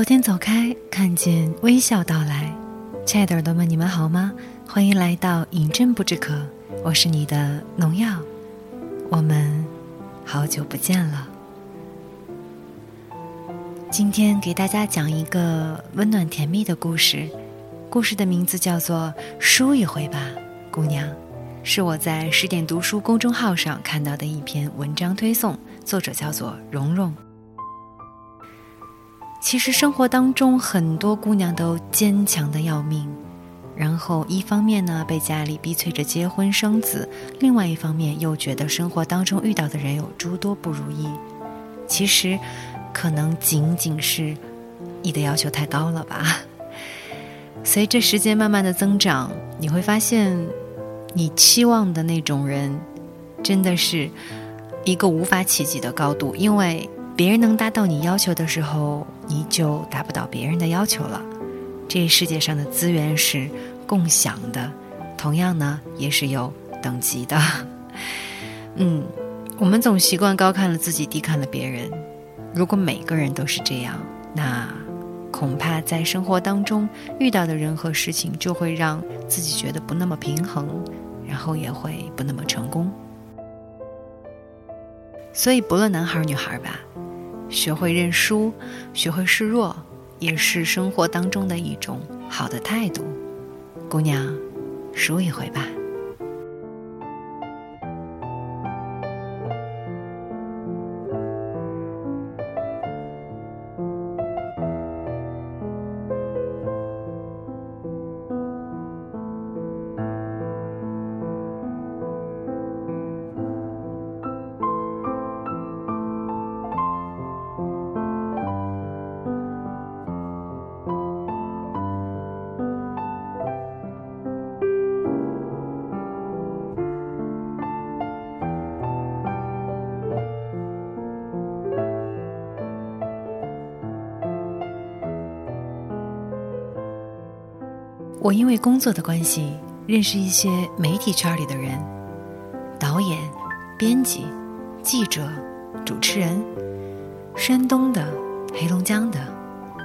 昨天走开，看见微笑到来，亲爱的耳朵们，你们好吗？欢迎来到饮鸩不知渴，我是你的农药，我们好久不见了。今天给大家讲一个温暖甜蜜的故事，故事的名字叫做《输一回吧，姑娘》，是我在十点读书公众号上看到的一篇文章推送，作者叫做蓉蓉。其实生活当中很多姑娘都坚强的要命，然后一方面呢被家里逼催着结婚生子，另外一方面又觉得生活当中遇到的人有诸多不如意。其实，可能仅仅是你的要求太高了吧。随着时间慢慢的增长，你会发现，你期望的那种人，真的是一个无法企及的高度，因为。别人能达到你要求的时候，你就达不到别人的要求了。这世界上的资源是共享的，同样呢，也是有等级的。嗯，我们总习惯高看了自己，低看了别人。如果每个人都是这样，那恐怕在生活当中遇到的人和事情，就会让自己觉得不那么平衡，然后也会不那么成功。所以，不论男孩女孩吧。学会认输，学会示弱，也是生活当中的一种好的态度。姑娘，输一回吧。我因为工作的关系，认识一些媒体圈里的人，导演、编辑、记者、主持人，山东的、黑龙江的、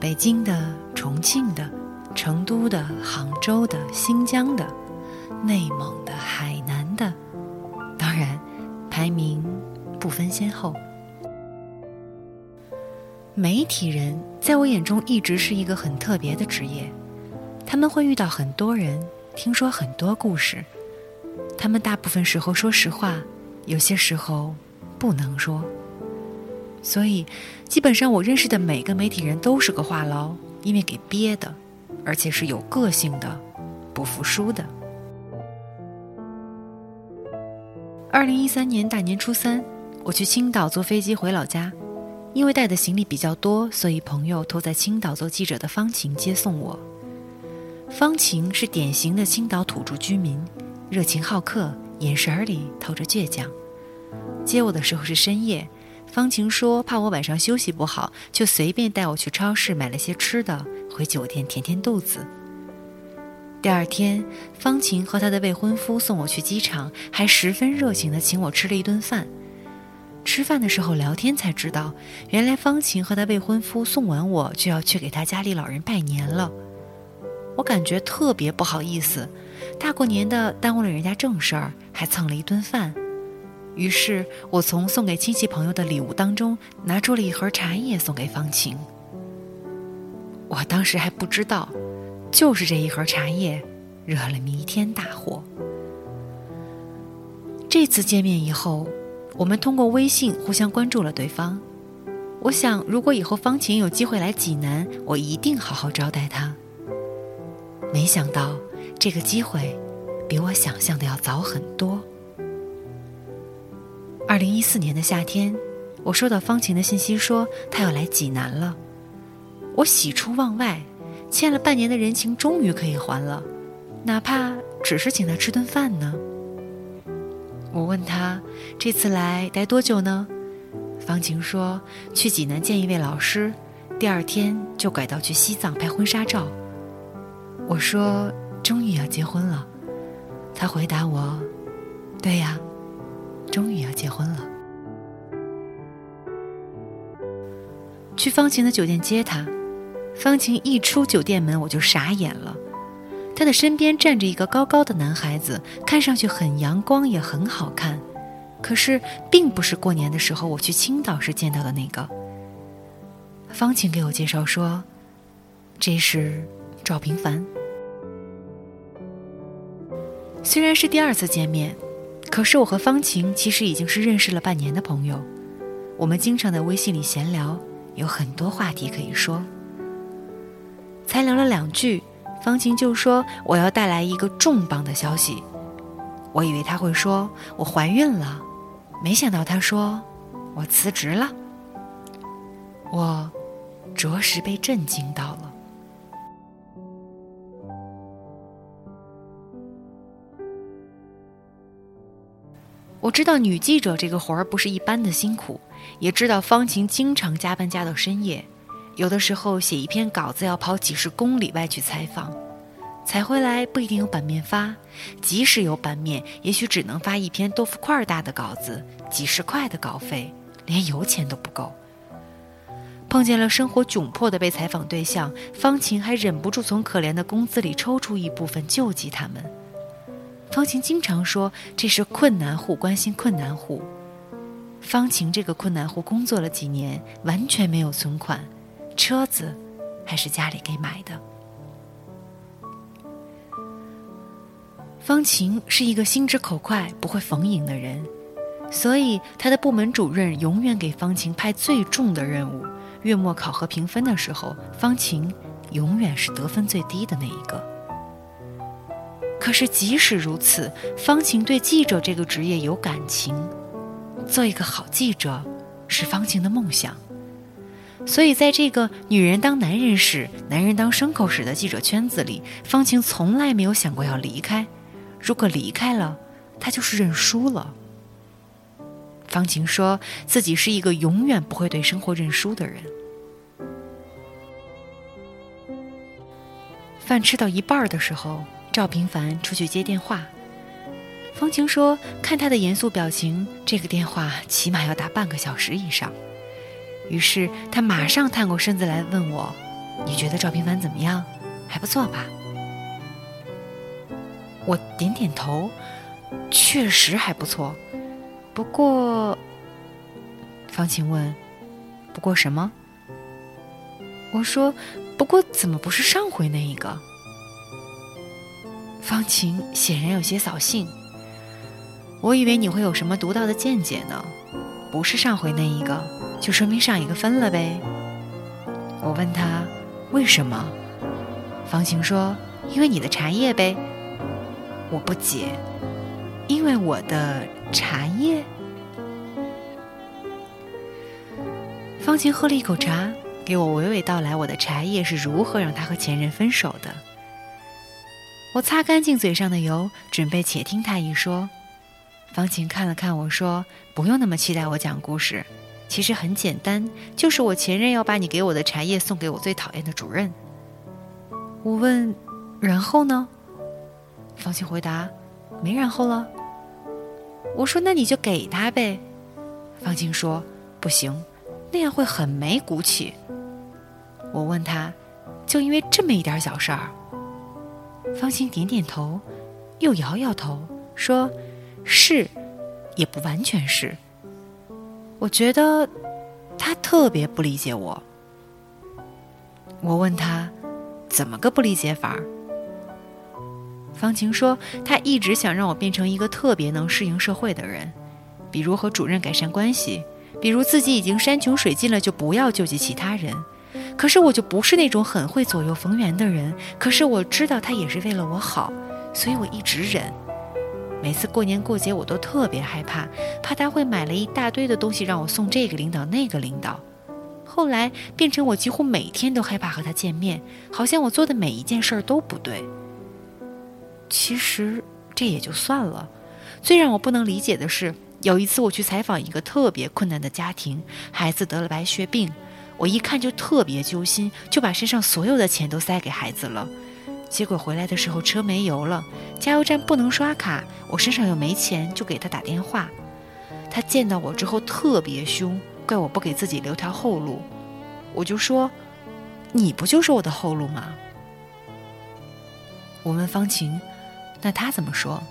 北京的、重庆的、成都的、杭州的、新疆的、内蒙的、海南的，当然，排名不分先后。媒体人在我眼中一直是一个很特别的职业。他们会遇到很多人，听说很多故事。他们大部分时候说实话，有些时候不能说。所以，基本上我认识的每个媒体人都是个话痨，因为给憋的，而且是有个性的，不服输的。二零一三年大年初三，我去青岛坐飞机回老家，因为带的行李比较多，所以朋友托在青岛做记者的方晴接送我。方晴是典型的青岛土著居民，热情好客，眼神里透着倔强。接我的时候是深夜，方晴说怕我晚上休息不好，就随便带我去超市买了些吃的，回酒店填填肚子。第二天，方晴和她的未婚夫送我去机场，还十分热情地请我吃了一顿饭。吃饭的时候聊天才知道，原来方晴和她未婚夫送完我就要去给他家里老人拜年了。我感觉特别不好意思，大过年的耽误了人家正事儿，还蹭了一顿饭。于是我从送给亲戚朋友的礼物当中拿出了一盒茶叶送给方晴。我当时还不知道，就是这一盒茶叶惹了弥天大祸。这次见面以后，我们通过微信互相关注了对方。我想，如果以后方晴有机会来济南，我一定好好招待她。没想到这个机会比我想象的要早很多。二零一四年的夏天，我收到方晴的信息说她要来济南了，我喜出望外，欠了半年的人情终于可以还了，哪怕只是请她吃顿饭呢。我问她这次来待多久呢？方晴说去济南见一位老师，第二天就改道去西藏拍婚纱照。我说：“终于要结婚了。”他回答我：“对呀，终于要结婚了。”去方晴的酒店接她，方晴一出酒店门，我就傻眼了。他的身边站着一个高高的男孩子，看上去很阳光，也很好看。可是，并不是过年的时候我去青岛时见到的那个。方晴给我介绍说，这是赵平凡。虽然是第二次见面，可是我和方晴其实已经是认识了半年的朋友。我们经常在微信里闲聊，有很多话题可以说。才聊了两句。方晴就说：“我要带来一个重磅的消息。”我以为他会说我怀孕了，没想到他说我辞职了。我着实被震惊到了。我知道女记者这个活儿不是一般的辛苦，也知道方晴经常加班加到深夜。有的时候写一篇稿子要跑几十公里外去采访，采回来不一定有版面发，即使有版面，也许只能发一篇豆腐块大的稿子，几十块的稿费，连油钱都不够。碰见了生活窘迫的被采访对象，方晴还忍不住从可怜的工资里抽出一部分救济他们。方晴经常说这是困难户关心困难户。方晴这个困难户工作了几年，完全没有存款。车子还是家里给买的。方晴是一个心直口快、不会逢迎的人，所以他的部门主任永远给方晴派最重的任务。月末考核评分的时候，方晴永远是得分最低的那一个。可是即使如此，方晴对记者这个职业有感情，做一个好记者是方晴的梦想。所以，在这个女人当男人使、男人当牲口使的记者圈子里，方晴从来没有想过要离开。如果离开了，她就是认输了。方晴说自己是一个永远不会对生活认输的人。饭吃到一半的时候，赵平凡出去接电话。方晴说：“看他的严肃表情，这个电话起码要打半个小时以上。”于是他马上探过身子来问我：“你觉得赵平凡怎么样？还不错吧？”我点点头，确实还不错。不过，方晴问：“不过什么？”我说：“不过怎么不是上回那一个？”方晴显然有些扫兴。我以为你会有什么独到的见解呢？不是上回那一个。就说明上一个分了呗。我问他为什么，方晴说：“因为你的茶叶呗。”我不解，因为我的茶叶。方晴喝了一口茶，给我娓娓道来我的茶叶是如何让他和前任分手的。我擦干净嘴上的油，准备且听他一说。方晴看了看我说：“不用那么期待我讲故事。”其实很简单，就是我前任要把你给我的茶叶送给我最讨厌的主任。我问，然后呢？方晴回答，没然后了。我说那你就给他呗。方晴说不行，那样会很没骨气。我问他，就因为这么一点小事儿？方晴点点头，又摇摇头，说是，也不完全是。我觉得他特别不理解我。我问他怎么个不理解法？方晴说他一直想让我变成一个特别能适应社会的人，比如和主任改善关系，比如自己已经山穷水尽了就不要救济其他人。可是我就不是那种很会左右逢源的人。可是我知道他也是为了我好，所以我一直忍。每次过年过节，我都特别害怕，怕他会买了一大堆的东西让我送这个领导那个领导。后来变成我几乎每天都害怕和他见面，好像我做的每一件事儿都不对。其实这也就算了，最让我不能理解的是，有一次我去采访一个特别困难的家庭，孩子得了白血病，我一看就特别揪心，就把身上所有的钱都塞给孩子了。结果回来的时候车没油了，加油站不能刷卡，我身上又没钱，就给他打电话。他见到我之后特别凶，怪我不给自己留条后路。我就说：“你不就是我的后路吗？”我问方晴：“那他怎么说？”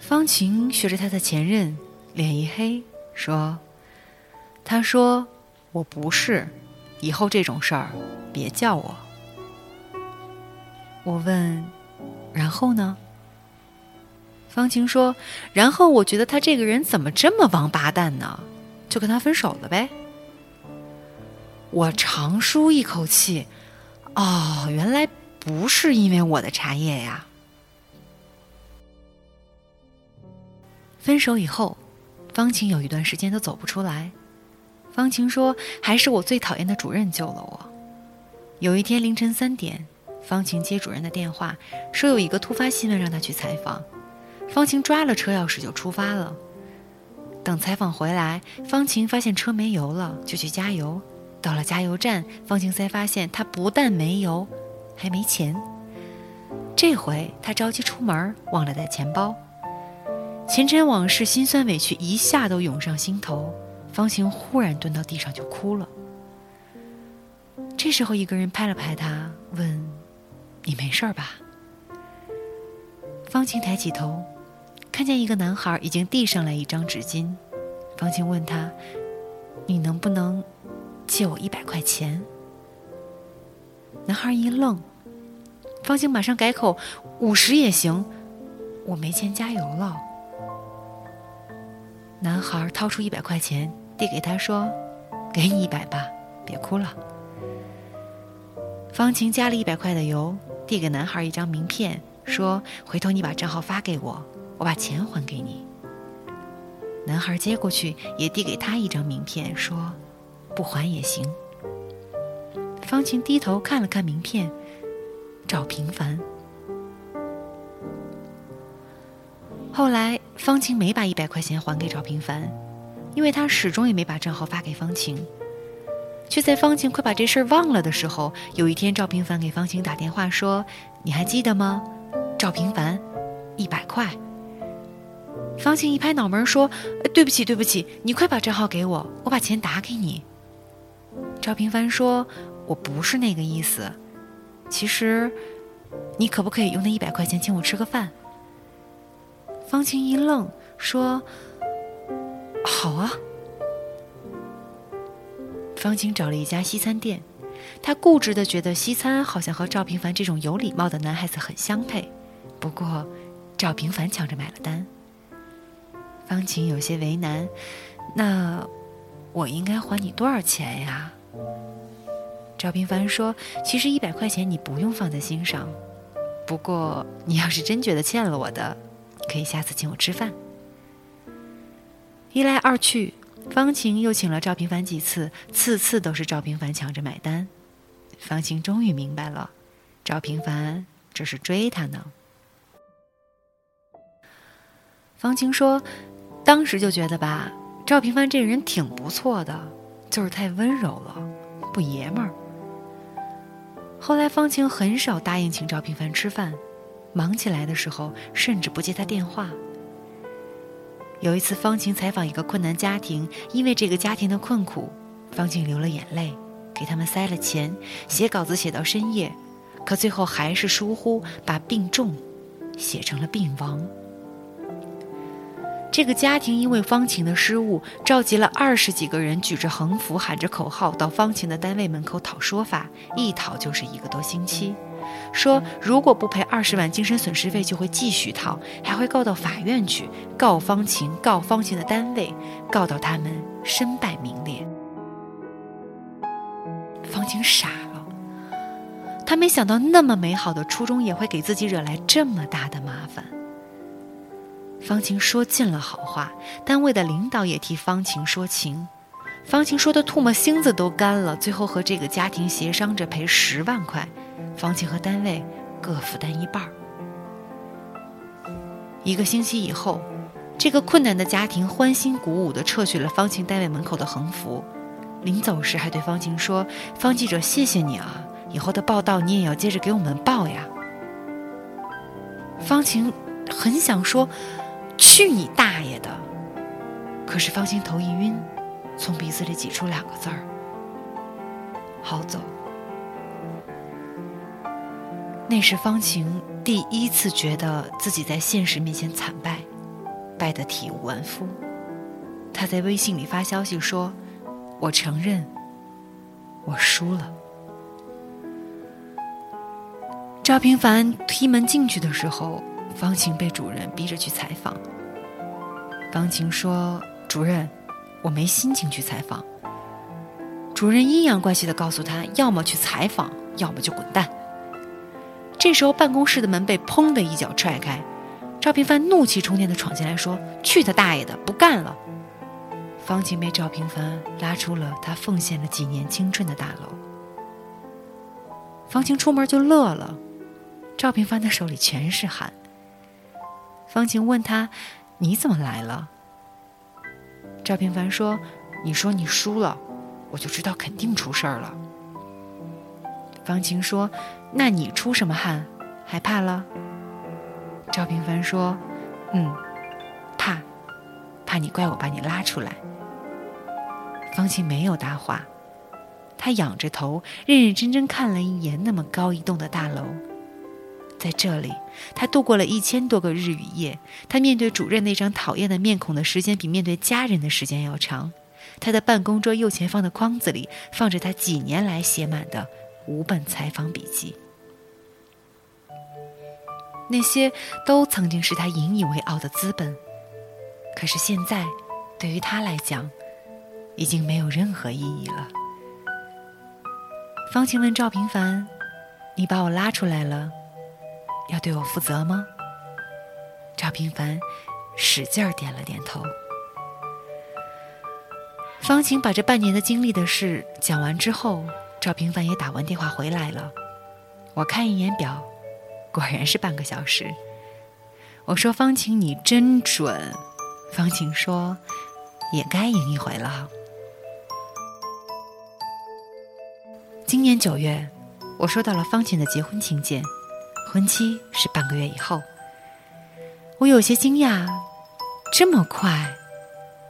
方晴学着他的前任，脸一黑，说：“他说我不是，以后这种事儿别叫我。”我问：“然后呢？”方晴说：“然后我觉得他这个人怎么这么王八蛋呢？就跟他分手了呗。”我长舒一口气，哦，原来不是因为我的茶叶呀。分手以后，方晴有一段时间都走不出来。方晴说：“还是我最讨厌的主任救了我。”有一天凌晨三点，方晴接主任的电话，说有一个突发新闻让他去采访。方晴抓了车钥匙就出发了。等采访回来，方晴发现车没油了，就去加油。到了加油站，方晴才发现他不但没油，还没钱。这回他着急出门，忘了带钱包。前尘往事，心酸委屈一下都涌上心头。方晴忽然蹲到地上就哭了。这时候，一个人拍了拍他，问：“你没事吧？”方晴抬起头，看见一个男孩已经递上来一张纸巾。方晴问他：“你能不能借我一百块钱？”男孩一愣，方晴马上改口：“五十也行，我没钱加油了。”男孩掏出一百块钱，递给他说：“给你一百吧，别哭了。”方晴加了一百块的油，递给男孩一张名片，说：“回头你把账号发给我，我把钱还给你。”男孩接过去，也递给他一张名片，说：“不还也行。”方晴低头看了看名片，赵平凡。后来，方晴没把一百块钱还给赵平凡，因为他始终也没把账号发给方晴。却在方晴快把这事儿忘了的时候，有一天赵平凡给方晴打电话说：“你还记得吗？赵平凡，一百块。”方晴一拍脑门说：“对不起，对不起，你快把账号给我，我把钱打给你。”赵平凡说：“我不是那个意思，其实，你可不可以用那一百块钱请我吃个饭？”方晴一愣，说：“好啊。”方晴找了一家西餐店，她固执的觉得西餐好像和赵平凡这种有礼貌的男孩子很相配。不过，赵平凡抢着买了单。方晴有些为难：“那我应该还你多少钱呀？”赵平凡说：“其实一百块钱你不用放在心上，不过你要是真觉得欠了我的。”可以下次请我吃饭。一来二去，方晴又请了赵平凡几次，次次都是赵平凡抢着买单。方晴终于明白了，赵平凡这是追她呢。方晴说：“当时就觉得吧，赵平凡这人挺不错的，就是太温柔了，不爷们儿。”后来，方晴很少答应请赵平凡吃饭。忙起来的时候，甚至不接他电话。有一次，方晴采访一个困难家庭，因为这个家庭的困苦，方晴流了眼泪，给他们塞了钱，写稿子写到深夜，可最后还是疏忽，把病重写成了病亡。这个家庭因为方晴的失误，召集了二十几个人，举着横幅，喊着口号，到方晴的单位门口讨说法，一讨就是一个多星期。说如果不赔二十万精神损失费，就会继续讨，还会告到法院去，告方晴，告方晴的单位，告到他们身败名裂。方晴傻了，他没想到那么美好的初衷也会给自己惹来这么大的麻烦。方晴说尽了好话，单位的领导也替方晴说情，方晴说的唾沫星子都干了，最后和这个家庭协商着赔十万块。方晴和单位各负担一半。一个星期以后，这个困难的家庭欢欣鼓舞地撤去了方晴单位门口的横幅，临走时还对方晴说：“方记者，谢谢你啊，以后的报道你也要接着给我们报呀。”方晴很想说：“去你大爷的！”可是方晴头一晕，从鼻子里挤出两个字儿：“好走。那是方晴第一次觉得自己在现实面前惨败，败得体无完肤。他在微信里发消息说：“我承认，我输了。”赵平凡踢门进去的时候，方晴被主任逼着去采访。方晴说：“主任，我没心情去采访。”主任阴阳怪气的告诉他：“要么去采访，要么就滚蛋。”这时候，办公室的门被砰的一脚踹开，赵平凡怒气冲天的闯进来，说：“去他大爷的，不干了！”方晴被赵平凡拉出了他奉献了几年青春的大楼。方晴出门就乐了，赵平凡的手里全是汗。方晴问他：“你怎么来了？”赵平凡说：“你说你输了，我就知道肯定出事儿了。”方晴说。那你出什么汗？害怕了？赵平凡说：“嗯，怕，怕你怪我把你拉出来。”方晴没有搭话，他仰着头，认认真真看了一眼那么高一栋的大楼。在这里，他度过了一千多个日与夜。他面对主任那张讨厌的面孔的时间，比面对家人的时间要长。他的办公桌右前方的筐子里，放着他几年来写满的五本采访笔记。那些都曾经是他引以为傲的资本，可是现在，对于他来讲，已经没有任何意义了。方晴问赵平凡：“你把我拉出来了，要对我负责吗？”赵平凡使劲儿点了点头。方晴把这半年的经历的事讲完之后，赵平凡也打完电话回来了。我看一眼表。果然是半个小时。我说：“方晴，你真准。”方晴说：“也该赢一回了。”今年九月，我收到了方晴的结婚请柬，婚期是半个月以后。我有些惊讶，这么快？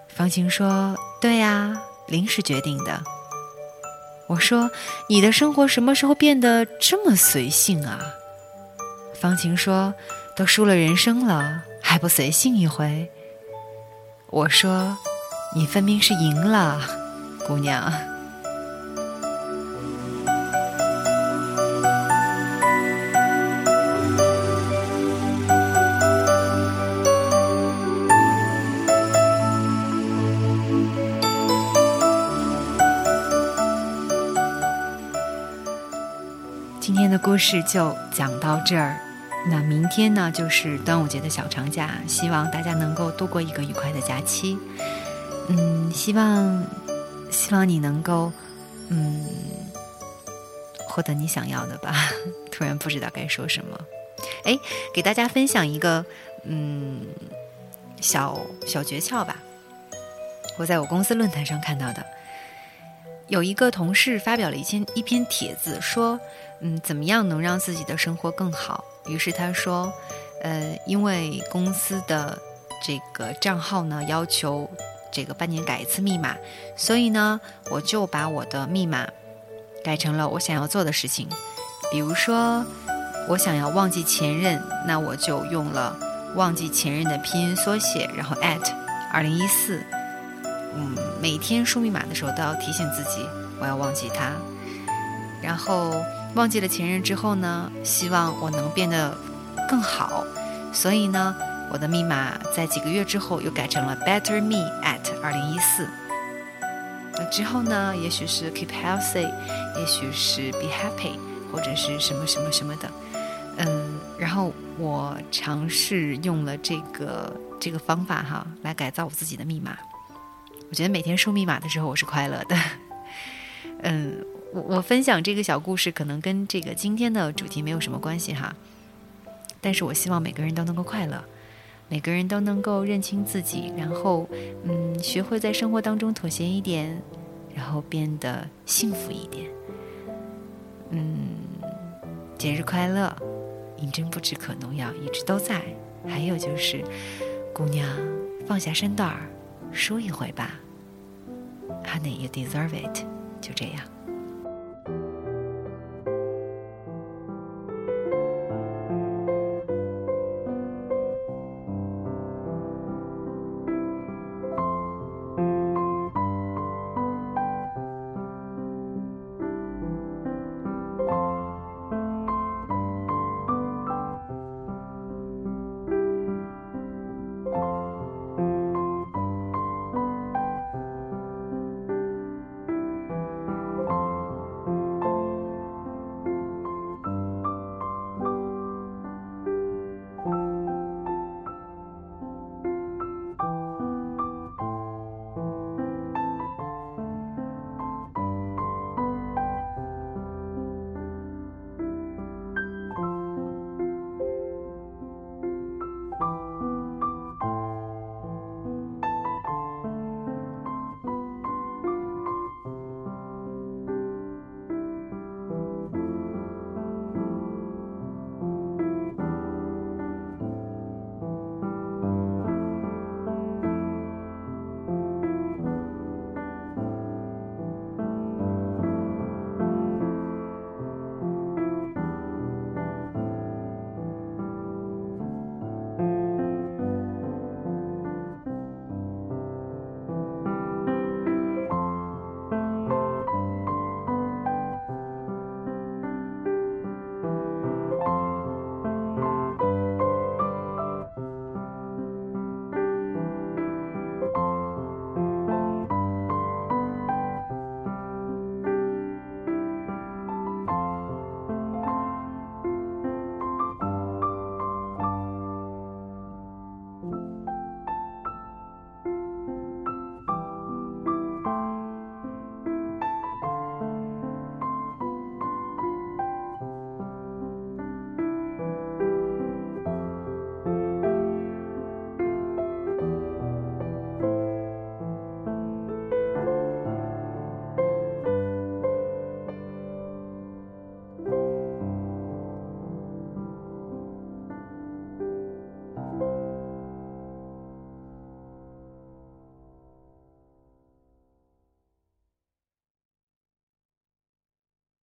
方晴说：“对呀，临时决定的。”我说：“你的生活什么时候变得这么随性啊？”方晴说：“都输了人生了，还不随性一回？”我说：“你分明是赢了，姑娘。”故事就讲到这儿。那明天呢，就是端午节的小长假，希望大家能够度过一个愉快的假期。嗯，希望，希望你能够，嗯，获得你想要的吧。突然不知道该说什么。哎，给大家分享一个，嗯，小小诀窍吧。我在我公司论坛上看到的，有一个同事发表了一篇一篇帖子，说，嗯，怎么样能让自己的生活更好？于是他说：“呃，因为公司的这个账号呢要求这个半年改一次密码，所以呢，我就把我的密码改成了我想要做的事情。比如说，我想要忘记前任，那我就用了忘记前任的拼音缩写，然后 at 二零一四。嗯，每天输密码的时候都要提醒自己，我要忘记他。然后。”忘记了前任之后呢，希望我能变得更好，所以呢，我的密码在几个月之后又改成了 Better Me at 二零一四。那之后呢，也许是 Keep Healthy，也许是 Be Happy，或者是什么什么什么的。嗯，然后我尝试用了这个这个方法哈，来改造我自己的密码。我觉得每天输密码的时候，我是快乐的。嗯。我我分享这个小故事，可能跟这个今天的主题没有什么关系哈，但是我希望每个人都能够快乐，每个人都能够认清自己，然后嗯，学会在生活当中妥协一点，然后变得幸福一点。嗯，节日快乐，银针不止可农药一直都在。还有就是，姑娘放下身段儿，输一回吧，Honey，you deserve it。就这样。